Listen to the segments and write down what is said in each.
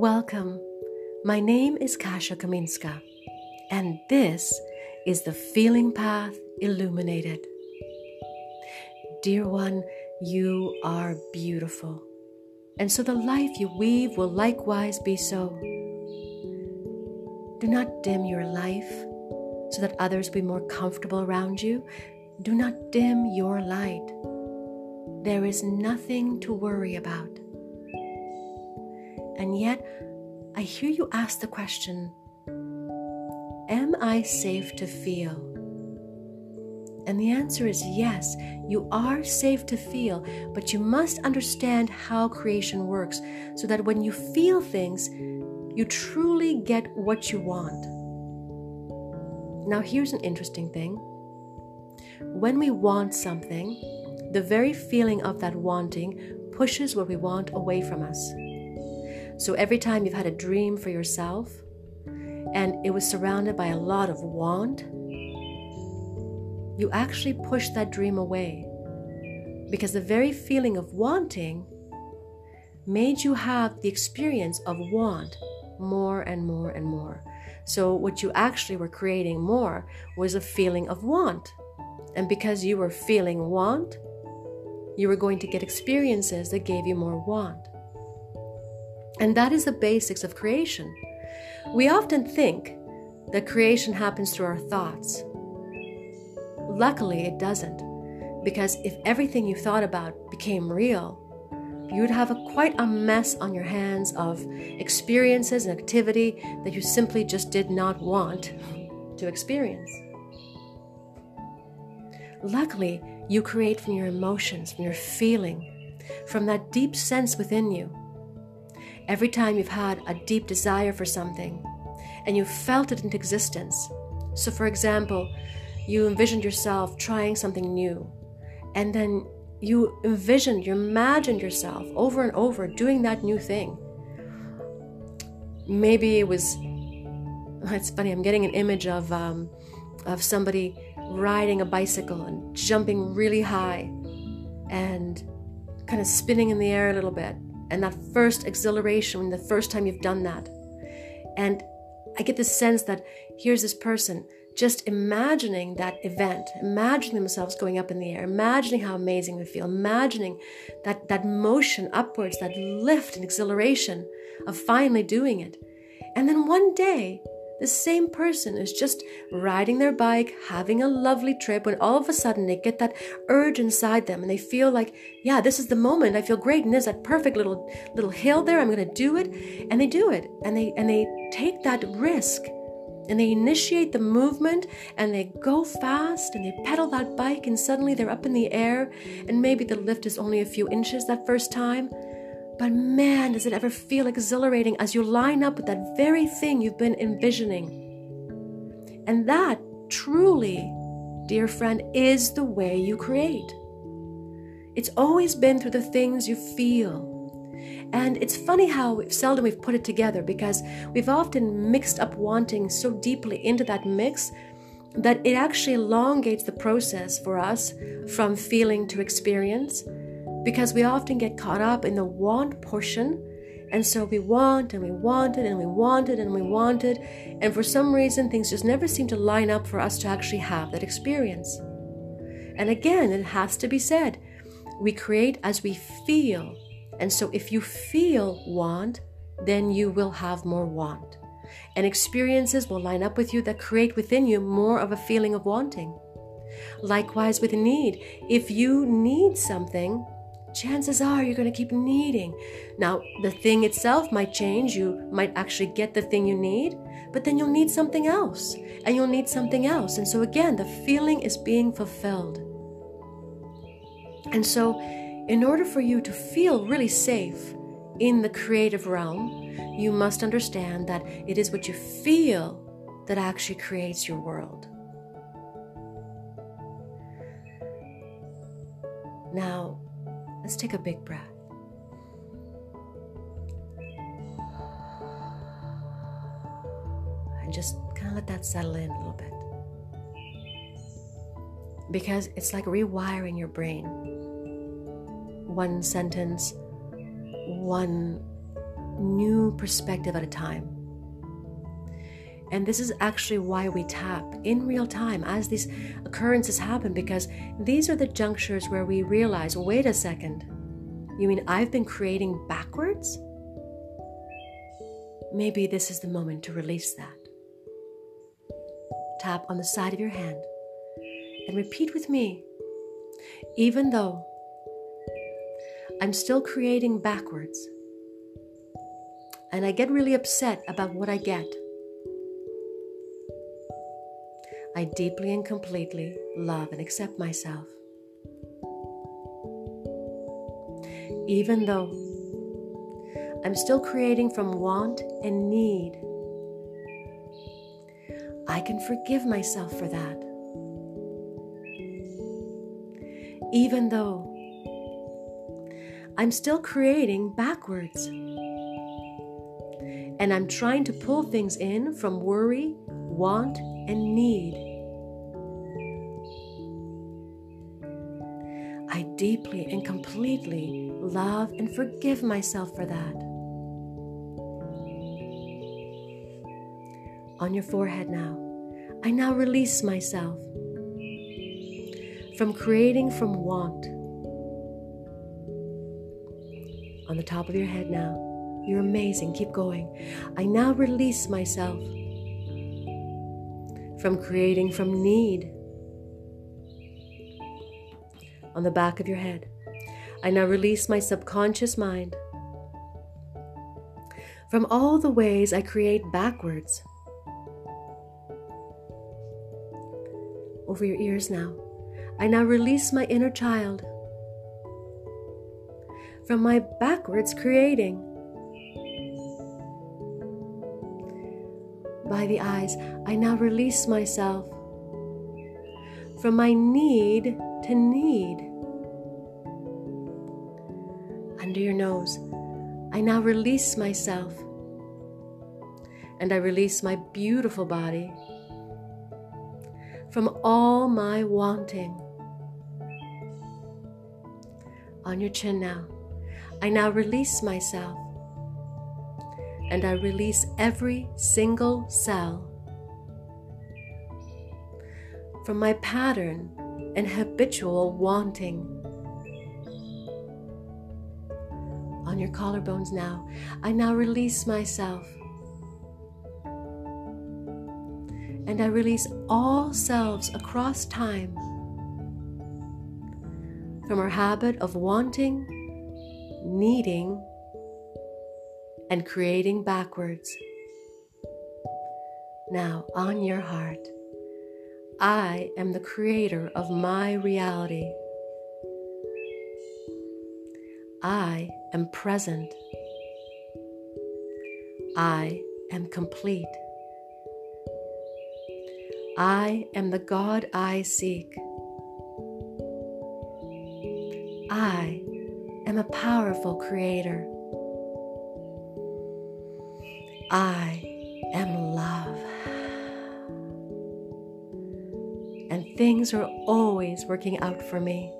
Welcome. My name is Kasia Kaminska, and this is the Feeling Path Illuminated. Dear one, you are beautiful, and so the life you weave will likewise be so. Do not dim your life so that others be more comfortable around you. Do not dim your light. There is nothing to worry about. And yet, I hear you ask the question Am I safe to feel? And the answer is yes, you are safe to feel, but you must understand how creation works so that when you feel things, you truly get what you want. Now, here's an interesting thing. When we want something, the very feeling of that wanting pushes what we want away from us. So every time you've had a dream for yourself and it was surrounded by a lot of want, you actually push that dream away because the very feeling of wanting made you have the experience of want more and more and more. So, what you actually were creating more was a feeling of want. And because you were feeling want, you were going to get experiences that gave you more want. And that is the basics of creation. We often think that creation happens through our thoughts. Luckily, it doesn't, because if everything you thought about became real, you would have a, quite a mess on your hands of experiences and activity that you simply just did not want to experience. Luckily, you create from your emotions, from your feeling, from that deep sense within you Every time you've had a deep desire for something and you felt it into existence. So, for example, you envisioned yourself trying something new, and then you envisioned, you imagined yourself over and over doing that new thing. Maybe it was, it's funny, I'm getting an image of, um, of somebody riding a bicycle and jumping really high and kind of spinning in the air a little bit and that first exhilaration when the first time you've done that. And I get this sense that here's this person just imagining that event, imagining themselves going up in the air, imagining how amazing they feel, imagining that, that motion upwards, that lift and exhilaration of finally doing it. And then one day, the same person is just riding their bike, having a lovely trip, when all of a sudden they get that urge inside them and they feel like, yeah, this is the moment. I feel great, and there's that perfect little little hill there. I'm gonna do it, and they do it, and they and they take that risk, and they initiate the movement, and they go fast, and they pedal that bike, and suddenly they're up in the air, and maybe the lift is only a few inches that first time but man, does it ever feel exhilarating as you line up with that very thing you've been envisioning. And that truly, dear friend, is the way you create. It's always been through the things you feel. And it's funny how seldom we've put it together because we've often mixed up wanting so deeply into that mix that it actually elongates the process for us from feeling to experience because we often get caught up in the want portion. And so we want and we wanted and we wanted and we wanted. And for some reason, things just never seem to line up for us to actually have that experience. And again, it has to be said we create as we feel. And so if you feel want, then you will have more want. And experiences will line up with you that create within you more of a feeling of wanting. Likewise with need. If you need something, chances are you're going to keep needing. Now, the thing itself might change. You might actually get the thing you need, but then you'll need something else, and you'll need something else. And so, again, the feeling is being fulfilled. And so, in order for you to feel really safe in the creative realm, you must understand that it is what you feel that actually creates your world. Now, Let's take a big breath. And just kind of let that settle in a little bit. Because it's like rewiring your brain. One sentence, one new perspective at a time. And this is actually why we tap in real time as these occurrences happen, because these are the junctures where we realize wait a second, you mean I've been creating backwards? Maybe this is the moment to release that. Tap on the side of your hand and repeat with me even though I'm still creating backwards and I get really upset about what I get. I deeply and completely love and accept myself. Even though I'm still creating from want and need, I can forgive myself for that. Even though I'm still creating backwards. And I'm trying to pull things in from worry, want, and need. I deeply and completely love and forgive myself for that. On your forehead now, I now release myself from creating from want. On the top of your head now, you're amazing. Keep going. I now release myself from creating from need. On the back of your head, I now release my subconscious mind from all the ways I create backwards. Over your ears now, I now release my inner child from my backwards creating. by the eyes, I now release myself from my need to need. Under your nose, I now release myself and I release my beautiful body from all my wanting. On your chin now, I now release myself and I release every single cell from my pattern and habitual wanting. On your collarbones now, I now release myself. And I release all selves across time from our habit of wanting, needing, and creating backwards. Now, on your heart, I am the creator of my reality. I am present. I am complete. I am the God I seek. I am a powerful creator. I am love. Things are always working out for me.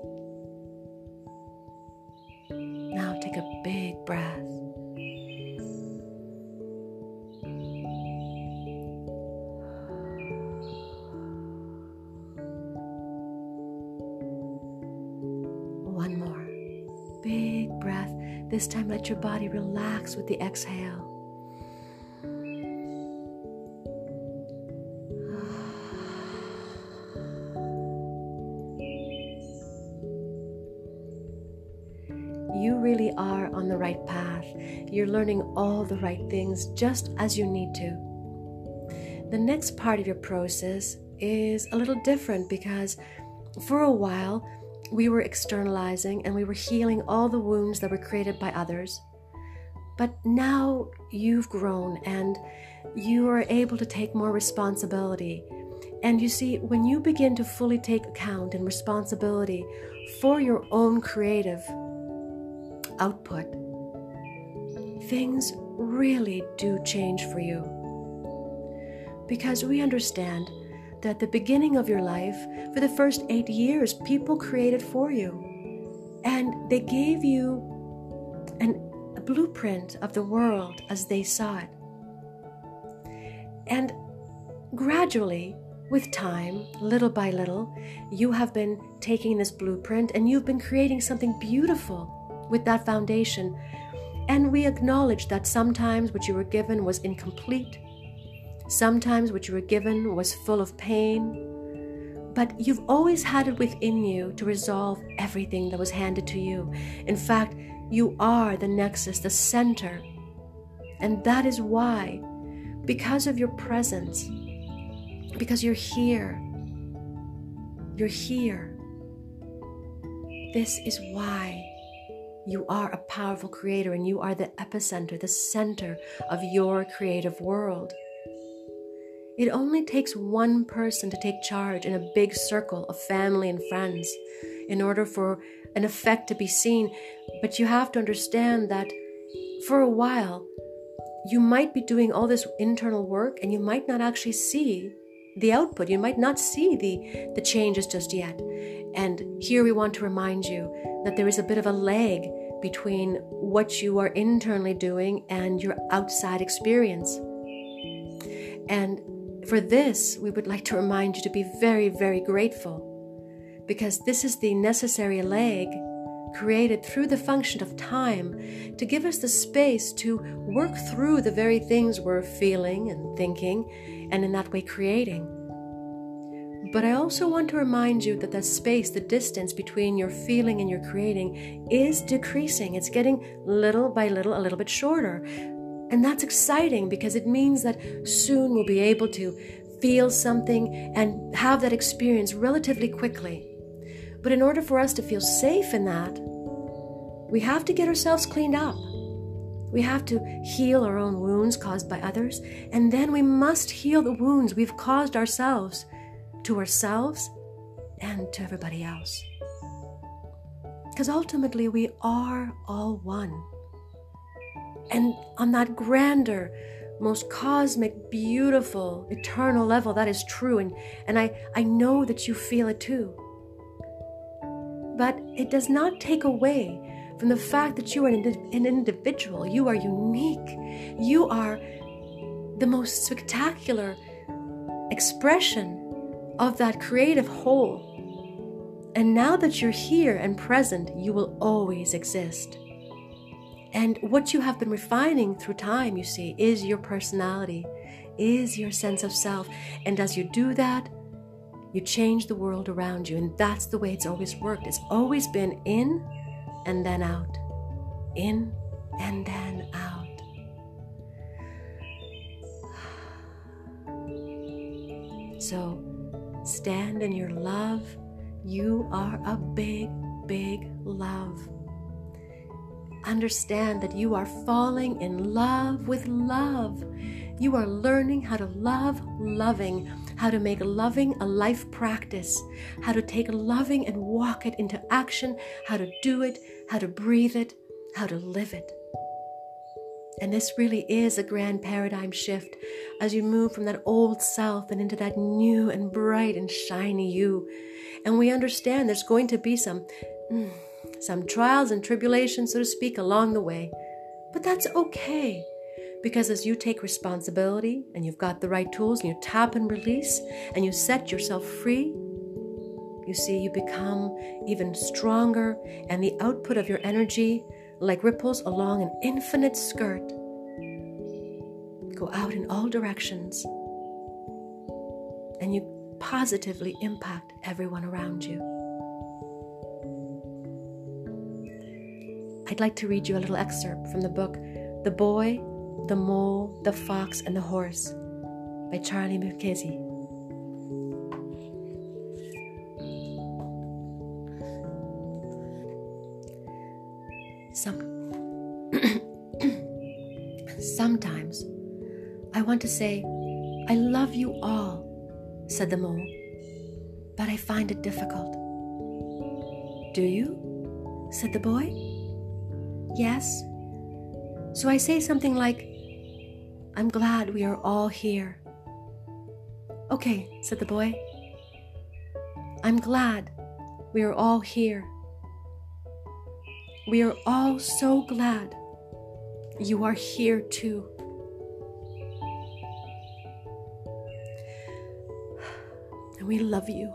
Now take a big breath. One more. Big breath. This time, let your body relax with the exhale. The right path. You're learning all the right things just as you need to. The next part of your process is a little different because for a while we were externalizing and we were healing all the wounds that were created by others. But now you've grown and you are able to take more responsibility. And you see, when you begin to fully take account and responsibility for your own creative output, things really do change for you. Because we understand that the beginning of your life, for the first eight years, people created for you. And they gave you an, a blueprint of the world as they saw it. And gradually, with time, little by little, you have been taking this blueprint and you've been creating something beautiful with that foundation. And we acknowledge that sometimes what you were given was incomplete, sometimes what you were given was full of pain. But you've always had it within you to resolve everything that was handed to you. In fact, you are the nexus, the center. And that is why, because of your presence, because you're here. You're here. This is why you are a powerful creator and you are the epicenter, the center of your creative world. It only takes one person to take charge in a big circle of family and friends in order for an effect to be seen. But you have to understand that for a while, you might be doing all this internal work and you might not actually see the output. You might not see the, the changes just yet. And here we want to remind you that there is a bit of a lag between what you are internally doing and your outside experience. And for this, we would like to remind you to be very, very grateful because this is the necessary lag created through the function of time to give us the space to work through the very things we're feeling and thinking and in that way creating. But I also want to remind you that the space, the distance between your feeling and your creating is decreasing. It's getting little by little a little bit shorter. And that's exciting because it means that soon we'll be able to feel something and have that experience relatively quickly. But in order for us to feel safe in that, we have to get ourselves cleaned up. We have to heal our own wounds caused by others, and then we must heal the wounds we've caused ourselves to ourselves and to everybody else. Because ultimately, we are all one. And on that grander, most cosmic, beautiful, eternal level, that is true. And, and I, I know that you feel it too. But it does not take away from the fact that you are an, an individual. You are unique. You are the most spectacular expression of that creative whole. And now that you're here and present, you will always exist. And what you have been refining through time, you see, is your personality, is your sense of self. And as you do that, you change the world around you. And that's the way it's always worked. It's always been in and then out, in and then out. So stand in your love. You are a big, big love. Understand that you are falling in love with love. You are learning how to love loving, how to make loving a life practice, how to take loving and walk it into action, how to do it, how to breathe it, how to live it. And this really is a grand paradigm shift as you move from that old self and into that new and bright and shiny you. And we understand there's going to be some. Mm, some trials and tribulations, so to speak, along the way. But that's okay. Because as you take responsibility and you've got the right tools and you tap and release and you set yourself free, you see, you become even stronger, and the output of your energy, like ripples along an infinite skirt, go out in all directions, and you positively impact everyone around you. I'd like to read you a little excerpt from the book The Boy, the Mole, the Fox, and the Horse by Charlie Mackesy. Some Sometimes I want to say, I love you all, said the mole, but I find it difficult. Do you? said the boy. Yes? So I say something like, I'm glad we are all here. Okay, said the boy. I'm glad we are all here. We are all so glad You are here too. And we love you.